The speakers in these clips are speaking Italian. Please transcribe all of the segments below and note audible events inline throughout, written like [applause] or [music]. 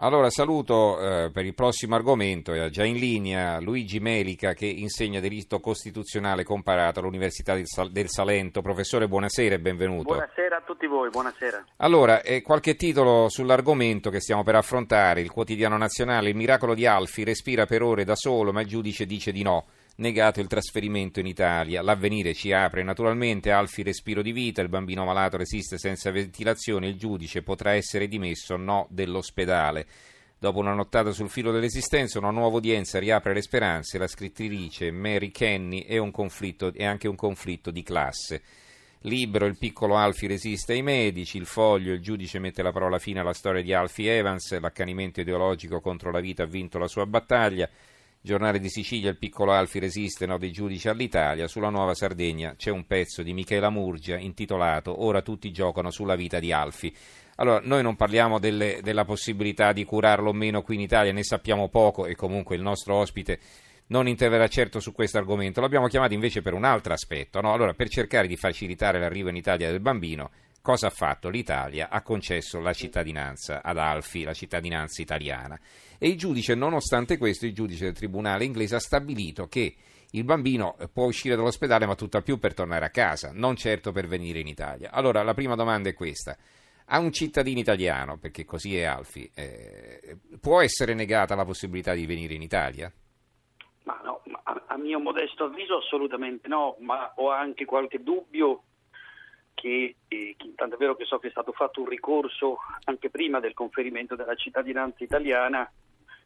Allora saluto eh, per il prossimo argomento, è già in linea Luigi Melica che insegna diritto costituzionale comparato all'Università del, Sal- del Salento. Professore, buonasera e benvenuto. Buonasera a tutti voi, buonasera. Allora, eh, qualche titolo sull'argomento che stiamo per affrontare, il quotidiano nazionale, il miracolo di Alfi, respira per ore da solo ma il giudice dice di no negato il trasferimento in Italia. L'avvenire ci apre naturalmente, Alfi respiro di vita, il bambino malato resiste senza ventilazione, il giudice potrà essere dimesso, no dell'ospedale. Dopo una nottata sul filo dell'esistenza, una nuova udienza riapre le speranze, la scrittrice Mary Kenny conflitto, e anche un conflitto di classe. Libero, il piccolo Alfi resiste ai medici, il foglio, il giudice mette la parola fine alla storia di Alfie Evans, l'accanimento ideologico contro la vita ha vinto la sua battaglia. Giornale di Sicilia, il piccolo Alfi resiste, no dei giudici all'Italia. Sulla Nuova Sardegna c'è un pezzo di Michela Murgia intitolato Ora tutti giocano sulla vita di Alfi. Allora, noi non parliamo delle, della possibilità di curarlo o meno qui in Italia, ne sappiamo poco e comunque il nostro ospite non interverrà certo su questo argomento. L'abbiamo chiamato invece per un altro aspetto, no? allora, per cercare di facilitare l'arrivo in Italia del bambino, cosa ha fatto l'Italia? Ha concesso la cittadinanza ad Alfi, la cittadinanza italiana. E il giudice, nonostante questo, il giudice del tribunale inglese ha stabilito che il bambino può uscire dall'ospedale ma tutt'al più per tornare a casa, non certo per venire in Italia. Allora la prima domanda è questa. A un cittadino italiano, perché così è Alfi, eh, può essere negata la possibilità di venire in Italia? Ma no, a, a mio modesto avviso assolutamente no, ma ho anche qualche dubbio che, eh, tanto è vero che so che è stato fatto un ricorso anche prima del conferimento della cittadinanza italiana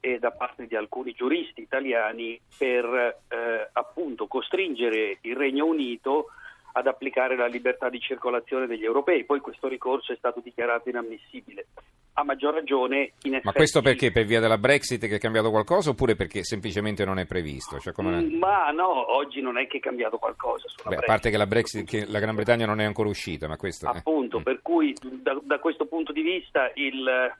e da parte di alcuni giuristi italiani per eh, appunto costringere il Regno Unito ad applicare la libertà di circolazione degli europei. Poi questo ricorso è stato dichiarato inammissibile. A maggior ragione, in effetti... Ma questo perché? Per via della Brexit che è cambiato qualcosa oppure perché semplicemente non è previsto? Cioè, come... Ma no, oggi non è che è cambiato qualcosa. Beh, a parte che la Brexit, che la Gran Bretagna non è ancora uscita, ma questo... Appunto, eh. per cui da, da questo punto di vista il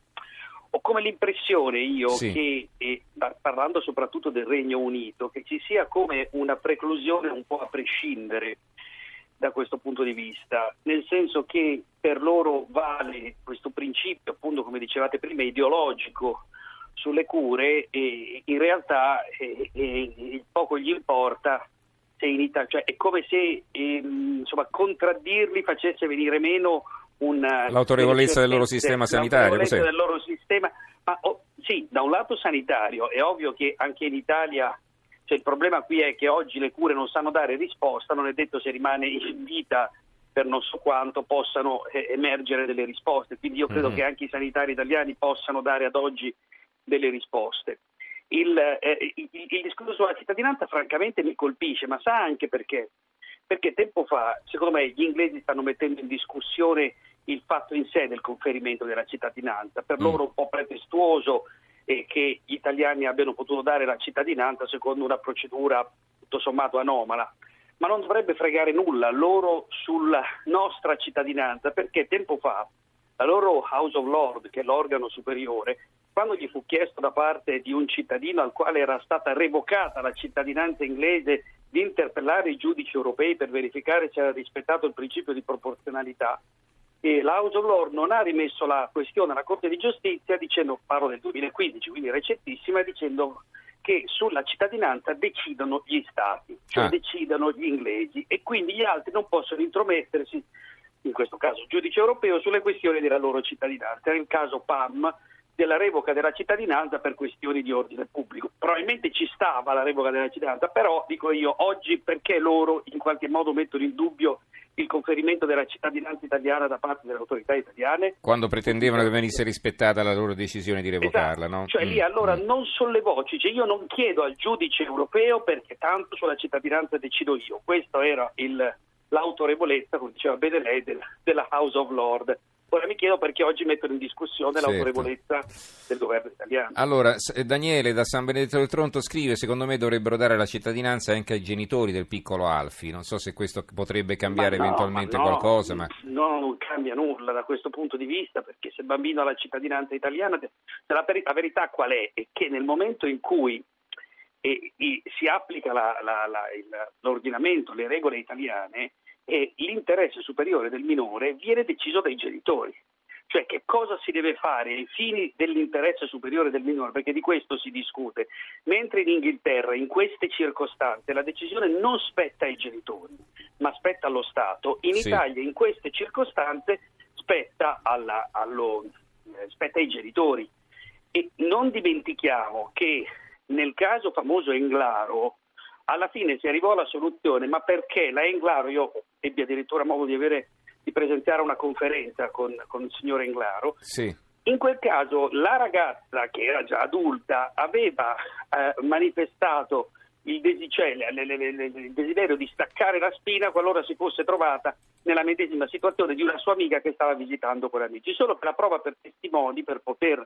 ho come l'impressione io sì. che, eh, parlando soprattutto del Regno Unito, che ci sia come una preclusione un po' a prescindere da questo punto di vista, nel senso che per loro vale questo principio, appunto come dicevate prima, ideologico sulle cure e in realtà eh, eh, poco gli importa se in Italia, cioè è come se ehm, insomma, contraddirli facesse venire meno una, l'autorevolezza del loro sistema sanitario. L'autorevolezza del loro sistema, ma oh, sì, da un lato sanitario, è ovvio che anche in Italia cioè, il problema qui è che oggi le cure non sanno dare risposta, non è detto se rimane in vita per non so quanto possano eh, emergere delle risposte, quindi io credo mm-hmm. che anche i sanitari italiani possano dare ad oggi delle risposte. Il, eh, il, il discorso sulla cittadinanza francamente mi colpisce, ma sa anche perché perché tempo fa, secondo me, gli inglesi stanno mettendo in discussione il fatto in sé del conferimento della cittadinanza, per mm. loro un po' pretestuoso eh, che gli italiani abbiano potuto dare la cittadinanza secondo una procedura tutto sommato anomala, ma non dovrebbe fregare nulla loro sulla nostra cittadinanza, perché tempo fa la loro House of Lords, che è l'organo superiore, quando gli fu chiesto da parte di un cittadino al quale era stata revocata la cittadinanza inglese di interpellare i giudici europei per verificare se era rispettato il principio di proporzionalità. E la House of Lord non ha rimesso la questione alla Corte di Giustizia dicendo, parlo del 2015, quindi recentissima, dicendo che sulla cittadinanza decidono gli stati, cioè ah. decidono gli inglesi e quindi gli altri non possono intromettersi, in questo caso il giudice europeo, sulle questioni della loro cittadinanza. Era il caso PAM, della revoca della cittadinanza per questioni di ordine pubblico. Probabilmente ci stava la revoca della cittadinanza, però dico io oggi perché loro in qualche modo mettono in dubbio il conferimento della cittadinanza italiana da parte delle autorità italiane. Quando pretendevano che venisse rispettata la loro decisione di revocarla, esatto. no? Cioè mm. lì allora mm. non sollevò, cioè io non chiedo al giudice europeo perché tanto sulla cittadinanza decido io. Questa era il, l'autorevolezza, come diceva bene lei, del, della House of Lords. Ora mi chiedo perché oggi mettono in discussione certo. l'autorevolezza del governo italiano. Allora, Daniele da San Benedetto del Tronto scrive: Secondo me dovrebbero dare la cittadinanza anche ai genitori del piccolo Alfi. Non so se questo potrebbe cambiare ma no, eventualmente ma no, qualcosa. Ma... No, non cambia nulla da questo punto di vista, perché se il bambino ha la cittadinanza italiana, la, la verità qual è? È che nel momento in cui e, e, si applica la, la, la, il, l'ordinamento, le regole italiane, e l'interesse superiore del minore viene deciso dai genitori. cioè che cosa si deve fare ai fini dell'interesse superiore del minore, perché di questo si discute, mentre in Inghilterra in queste circostanze la decisione non spetta ai genitori, ma spetta allo Stato, in sì. Italia in queste circostanze spetta, alla, allo, eh, spetta ai genitori. E non dimentichiamo che nel caso famoso Englaro, alla fine si arrivò alla soluzione, ma perché la Englaro, io ebbi addirittura modo di, avere, di presentare una conferenza con, con il signor Englaro, sì. in quel caso la ragazza che era già adulta aveva eh, manifestato il desiderio, il desiderio di staccare la spina qualora si fosse trovata nella medesima situazione di una sua amica che stava visitando con amici, solo che la prova per testimoni per poter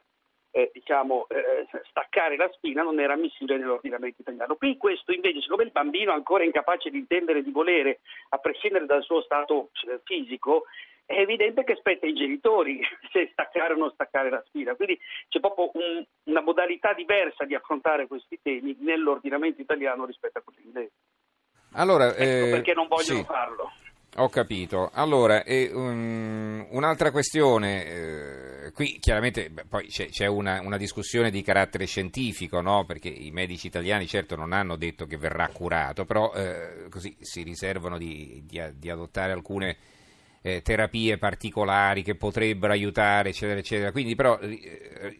eh, diciamo, eh, staccare la spina non era ammissibile nell'ordinamento italiano. Qui questo invece, siccome il bambino è ancora incapace di intendere di volere, a prescindere dal suo stato eh, fisico, è evidente che spetta ai genitori [laughs] se staccare o non staccare la spina. Quindi c'è proprio un, una modalità diversa di affrontare questi temi nell'ordinamento italiano rispetto a quello inglese. Allora, ecco eh, perché non vogliono sì. farlo. Ho capito. Allora, e, um, un'altra questione, eh, qui chiaramente poi c'è, c'è una, una, discussione di carattere scientifico, no? perché i medici italiani certo non hanno detto che verrà curato, però eh, così si riservano di, di, di adottare alcune eh, terapie particolari che potrebbero aiutare, eccetera, eccetera. Quindi però eh,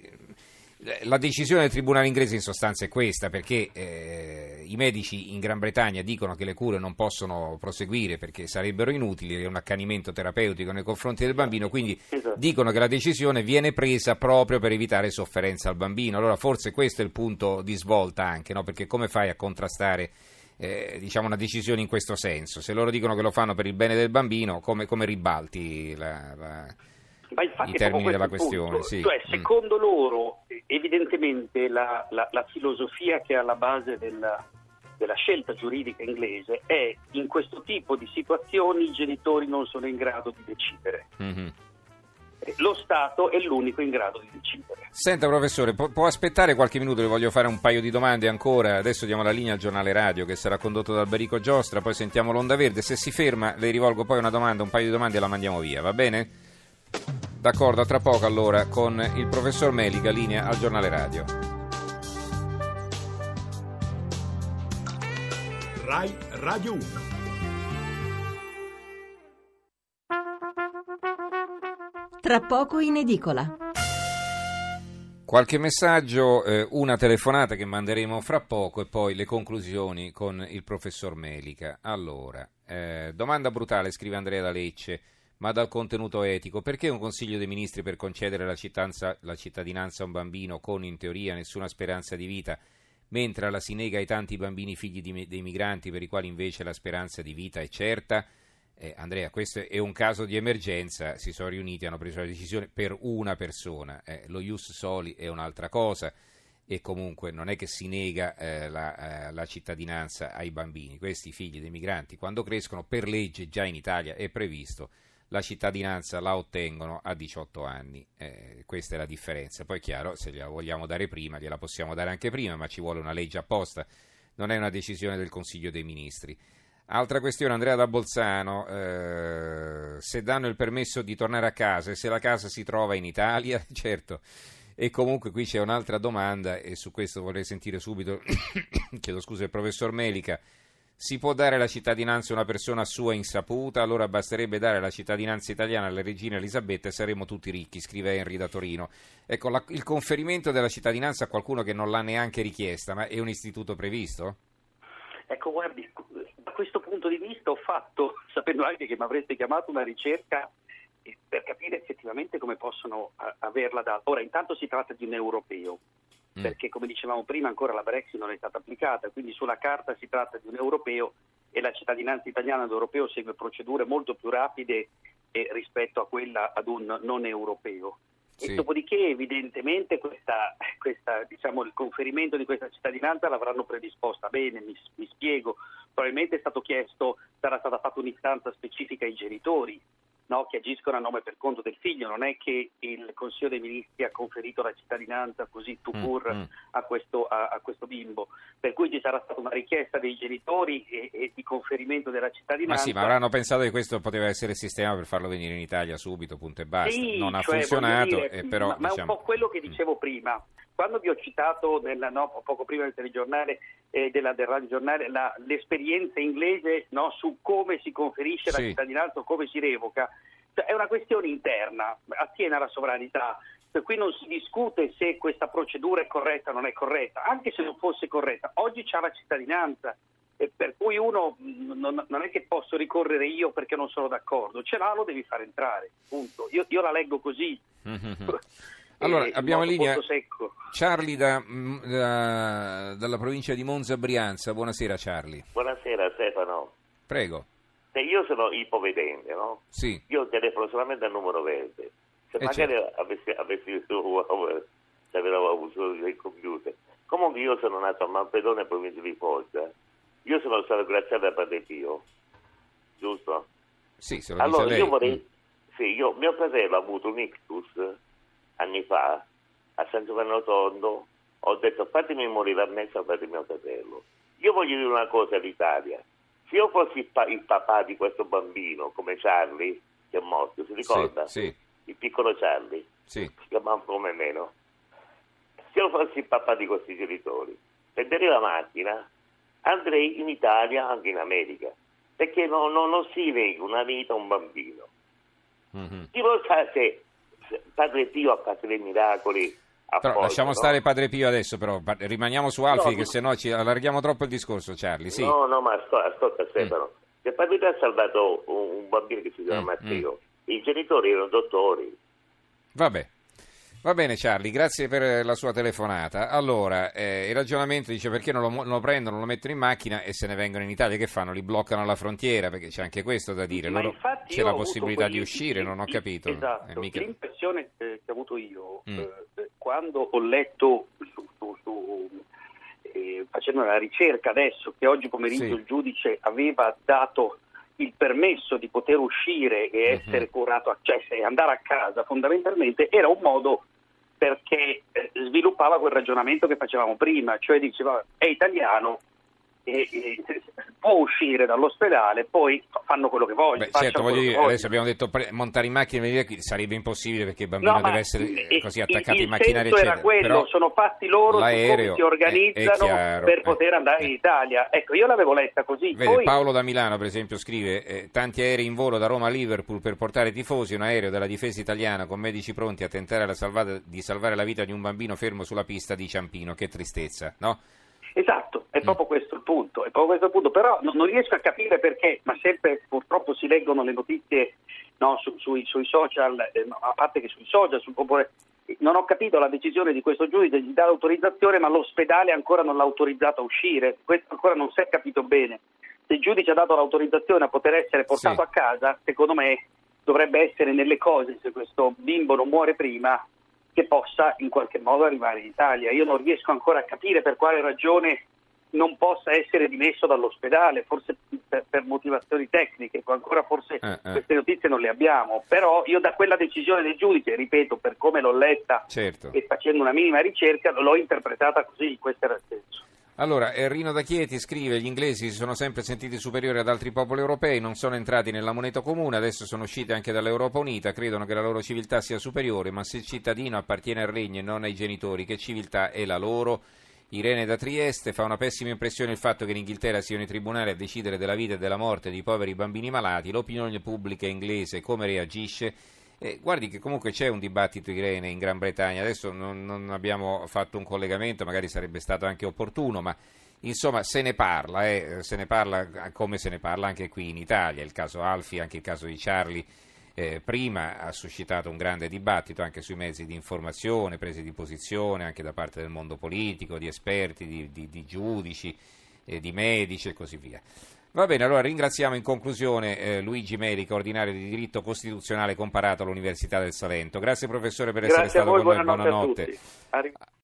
la decisione del tribunale inglese in sostanza è questa, perché eh, i medici in Gran Bretagna dicono che le cure non possono proseguire perché sarebbero inutili, è un accanimento terapeutico nei confronti del bambino, quindi esatto. dicono che la decisione viene presa proprio per evitare sofferenza al bambino. Allora forse questo è il punto di svolta anche, no? perché come fai a contrastare eh, diciamo una decisione in questo senso? Se loro dicono che lo fanno per il bene del bambino, come, come ribalti la... la ma infatti i termini della questione. Sì. Cioè, mm. secondo mm. loro, evidentemente la, la, la, filosofia che è alla base della, della, scelta giuridica inglese è in questo tipo di situazioni i genitori non sono in grado di decidere. Mm-hmm. Lo Stato è l'unico in grado di decidere. Senta professore, può, può aspettare qualche minuto, le voglio fare un paio di domande ancora, adesso diamo la linea al giornale radio che sarà condotto dal Berico Giostra, poi sentiamo l'onda verde, se si ferma le rivolgo poi una domanda, un paio di domande e la mandiamo via, va bene? D'accordo, a tra poco allora con il professor Melica, linea al giornale radio. RAI Radio 1 Tra poco in edicola. Qualche messaggio, eh, una telefonata che manderemo fra poco e poi le conclusioni con il professor Melica. Allora, eh, domanda brutale, scrive Andrea da Lecce ma dal contenuto etico. Perché un Consiglio dei Ministri per concedere la, la cittadinanza a un bambino con, in teoria, nessuna speranza di vita, mentre la si nega ai tanti bambini figli di, dei migranti per i quali invece la speranza di vita è certa? Eh, Andrea, questo è un caso di emergenza, si sono riuniti hanno preso la decisione per una persona, eh, lo Ius Soli è un'altra cosa e comunque non è che si nega eh, la, eh, la, cittadinanza ai bambini, questi figli dei migranti quando crescono per legge già in Italia è previsto la cittadinanza la ottengono a 18 anni. Eh, questa è la differenza. Poi, chiaro, se gliela vogliamo dare prima, gliela possiamo dare anche prima, ma ci vuole una legge apposta. Non è una decisione del Consiglio dei Ministri. Altra questione, Andrea da Bolzano, eh, se danno il permesso di tornare a casa e se la casa si trova in Italia, [laughs] certo. E comunque qui c'è un'altra domanda e su questo vorrei sentire subito, [coughs] chiedo scusa, il professor Melica si può dare la cittadinanza a una persona sua insaputa, allora basterebbe dare la cittadinanza italiana alla regina Elisabetta e saremmo tutti ricchi, scrive Henry da Torino. Ecco, la, il conferimento della cittadinanza a qualcuno che non l'ha neanche richiesta, ma è un istituto previsto? Ecco, guardi, da questo punto di vista ho fatto, [laughs] sapendo anche che mi avreste chiamato, una ricerca per capire effettivamente come possono averla data. Ora, intanto si tratta di un europeo. Mm. perché come dicevamo prima ancora la Brexit non è stata applicata, quindi sulla carta si tratta di un europeo e la cittadinanza italiana ad europeo segue procedure molto più rapide eh, rispetto a quella ad un non europeo. Sì. E dopodiché evidentemente questa, questa, diciamo, il conferimento di questa cittadinanza l'avranno predisposta bene, mi, mi spiego, probabilmente è stato chiesto, sarà stata fatta un'istanza specifica ai genitori no, che agiscono a nome per conto del figlio, non è che il Consiglio dei Ministri ha conferito la cittadinanza così tu pur Mm, mm. a, questo, a- a questo bimbo, per cui ci sarà stata una richiesta dei genitori e, e di conferimento della Ma cittadinanza. sì, ma avranno pensato che questo poteva essere il sistema per farlo venire in Italia subito, punto e basta. Sì, non ha cioè, funzionato, dire, eh, però ma, ma è un diciamo- po' quello che dicevo prima. Quando vi ho citato nella- no, poco prima del telegiornale e della, del radiogiornale la- l'esperienza inglese no, su come si conferisce la Sì. cittadinanza o come si revoca, cioè, è una questione interna, attiene alla sovranità. Per cui non si discute se questa procedura è corretta o non è corretta, anche se non fosse corretta. Oggi c'ha la cittadinanza, e per cui uno mh, non, non è che posso ricorrere io perché non sono d'accordo, ce l'ha, lo devi far entrare. Punto. Io, io la leggo così. [laughs] Allora, eh, abbiamo in linea. Charlie da- mm, da- dalla provincia di Monza Brianza. Buonasera Charlie. Buonasera Stefano. Prego. Se io sono ipovedente, no? Sì. Io telefono solamente al numero verde. Se Eh, magari certo. avessi, avessi se avevo avuto il computer. Comunque io sono nato a Manfredone, provincia di Foggia. Io sono stato graziato da Padre Pio, giusto? Sì, se lo Allora io vorrei... Sì, io, mio fratello ha avuto un ictus anni fa a San Giovanni Rotondo. Ho detto fatemi morire a me, salvate mio fratello. Io voglio dire una cosa all'Italia. Se io fossi il, pa- il papà di questo bambino, come Charlie, che è morto, si ricorda? Sì, sì, Il piccolo Charlie, sì. si chiamava come meno. Se io fossi il papà di questi genitori, prenderei la macchina, andrei in Italia, anche in America, perché non, non- non si lega una vita a un bambino. Mhm. Chi lo sa se Padre Pio a casa dei miracoli ha Però fatto, lasciamo no? stare Padre Pio adesso, però rimaniamo su Alfi, No, che se no ci allarghiamo troppo il discorso, Charlie. Sì. Mm. No, no, ma ascolta, ascolta Stefano. Se Padre Pio ha salvato un, un bambino che si chiama Mm, Matteo, i genitori erano dottori. Vabbè. Va bene Charlie, grazie per la sua telefonata. Allora, eh, il ragionamento dice perché non lo, non lo prendono, lo mettono in macchina e se ne vengono in Italia, che fanno? Li bloccano alla frontiera, perché c'è anche questo da dire. Ma Loro- infatti c'è la possibilità di uscire, non ho capito. Esatto, Eh, mica- l'impressione eh, che ho avuto io Mm. eh, quando ho letto su, su- su, eh, facendo una ricerca adesso che oggi pomeriggio Sì. il giudice aveva dato il permesso di poter uscire e Mhm. essere curato, a- cioè andare a casa fondamentalmente era un modo perché eh, sviluppava quel ragionamento che facevamo prima, cioè diceva è italiano e, e può uscire dall'ospedale, poi fanno quello che vogliono. Beh, certo, voglio dire, adesso abbiamo detto pre- montare in macchina e venire qui sarebbe impossibile perché il bambino No, deve essere eh, il- così attaccato il, in senso eccetera. era quello, Però sono fatti loro l'aereo si è- organizzano è chiaro, per eh, poter andare in eh. Italia. Ecco, io l'avevo letta così. Vede, Poi, Paolo da Milano, per esempio, scrive: eh, Tanti aerei in volo da Roma a Liverpool per portare i tifosi. Un aereo della difesa italiana con medici pronti a tentare salvata- di salvare la vita di un bambino fermo sulla pista di Ciampino. Che tristezza, no? Esatto. È proprio questo il punto, è proprio questo il punto. Però non, non riesco a capire perché, ma sempre purtroppo si leggono le notizie no, su- sui, sui social, eh, no, a parte che sui social, sul popolo- non ho capito la decisione di questo giudice di dare autorizzazione, ma l'ospedale ancora non l'ha autorizzato a uscire. Questo ancora non si è capito bene. Se il giudice ha dato l'autorizzazione a poter essere portato Sì. a casa, secondo me dovrebbe essere nelle cose, se questo bimbo non muore prima, che possa in qualche modo arrivare in Italia. Io non riesco ancora a capire per quale ragione non possa essere dimesso dall'ospedale, forse per, per motivazioni tecniche, ancora forse Eh, eh. queste notizie non le abbiamo, però io da quella decisione del giudice, ripeto, per come l'ho letta Certo. e facendo una minima ricerca, l'ho interpretata così, questo era il senso. Allora, eh, Rino da Chieti scrive: Gli inglesi si sono sempre sentiti superiori ad altri popoli europei, non sono entrati nella moneta comune, adesso sono usciti anche dall'Europa Unita, credono che la loro civiltà sia superiore, ma se il cittadino appartiene al regno e non ai genitori, che civiltà è la loro? Irene da Trieste fa una pessima impressione il fatto che in Inghilterra siano i tribunali a decidere della vita e della morte di poveri bambini malati, l'opinione pubblica inglese come reagisce? Eh, guardi che comunque c'è un dibattito Irene in Gran Bretagna, adesso non, non abbiamo fatto un collegamento, magari sarebbe stato anche opportuno, ma insomma se ne parla, eh, se ne parla come se ne parla anche qui in Italia, il caso Alfi, anche il caso di Charlie. Eh, prima ha suscitato un grande dibattito anche sui mezzi di informazione, prese di posizione anche da parte del mondo politico, di esperti, di, di- di giudici, eh, di medici e così via. Va bene, allora ringraziamo in conclusione eh, Luigi Medica, ordinario di diritto costituzionale comparato all'Università del Salento. Grazie professore per essere Grazie a stato voi, con noi, buonanotte,